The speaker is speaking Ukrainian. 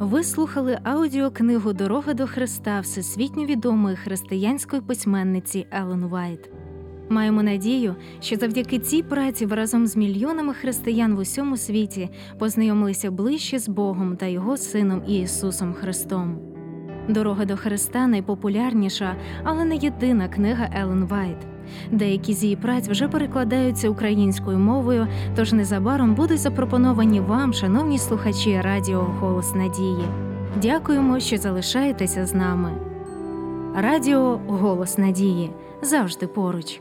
Ви слухали аудіокнигу Дорога до Христа всесвітньо відомої християнської письменниці Елен Вайт. Маємо надію, що завдяки цій праці ви разом з мільйонами християн в усьому світі познайомилися ближче з Богом та Його Сином Ісусом Христом. Дорога до Христа найпопулярніша, але не єдина книга Елен Вайт. Деякі з її праць вже перекладаються українською мовою, тож незабаром будуть запропоновані вам, шановні слухачі Радіо Голос Надії. Дякуємо, що залишаєтеся з нами. Радіо Голос Надії завжди поруч.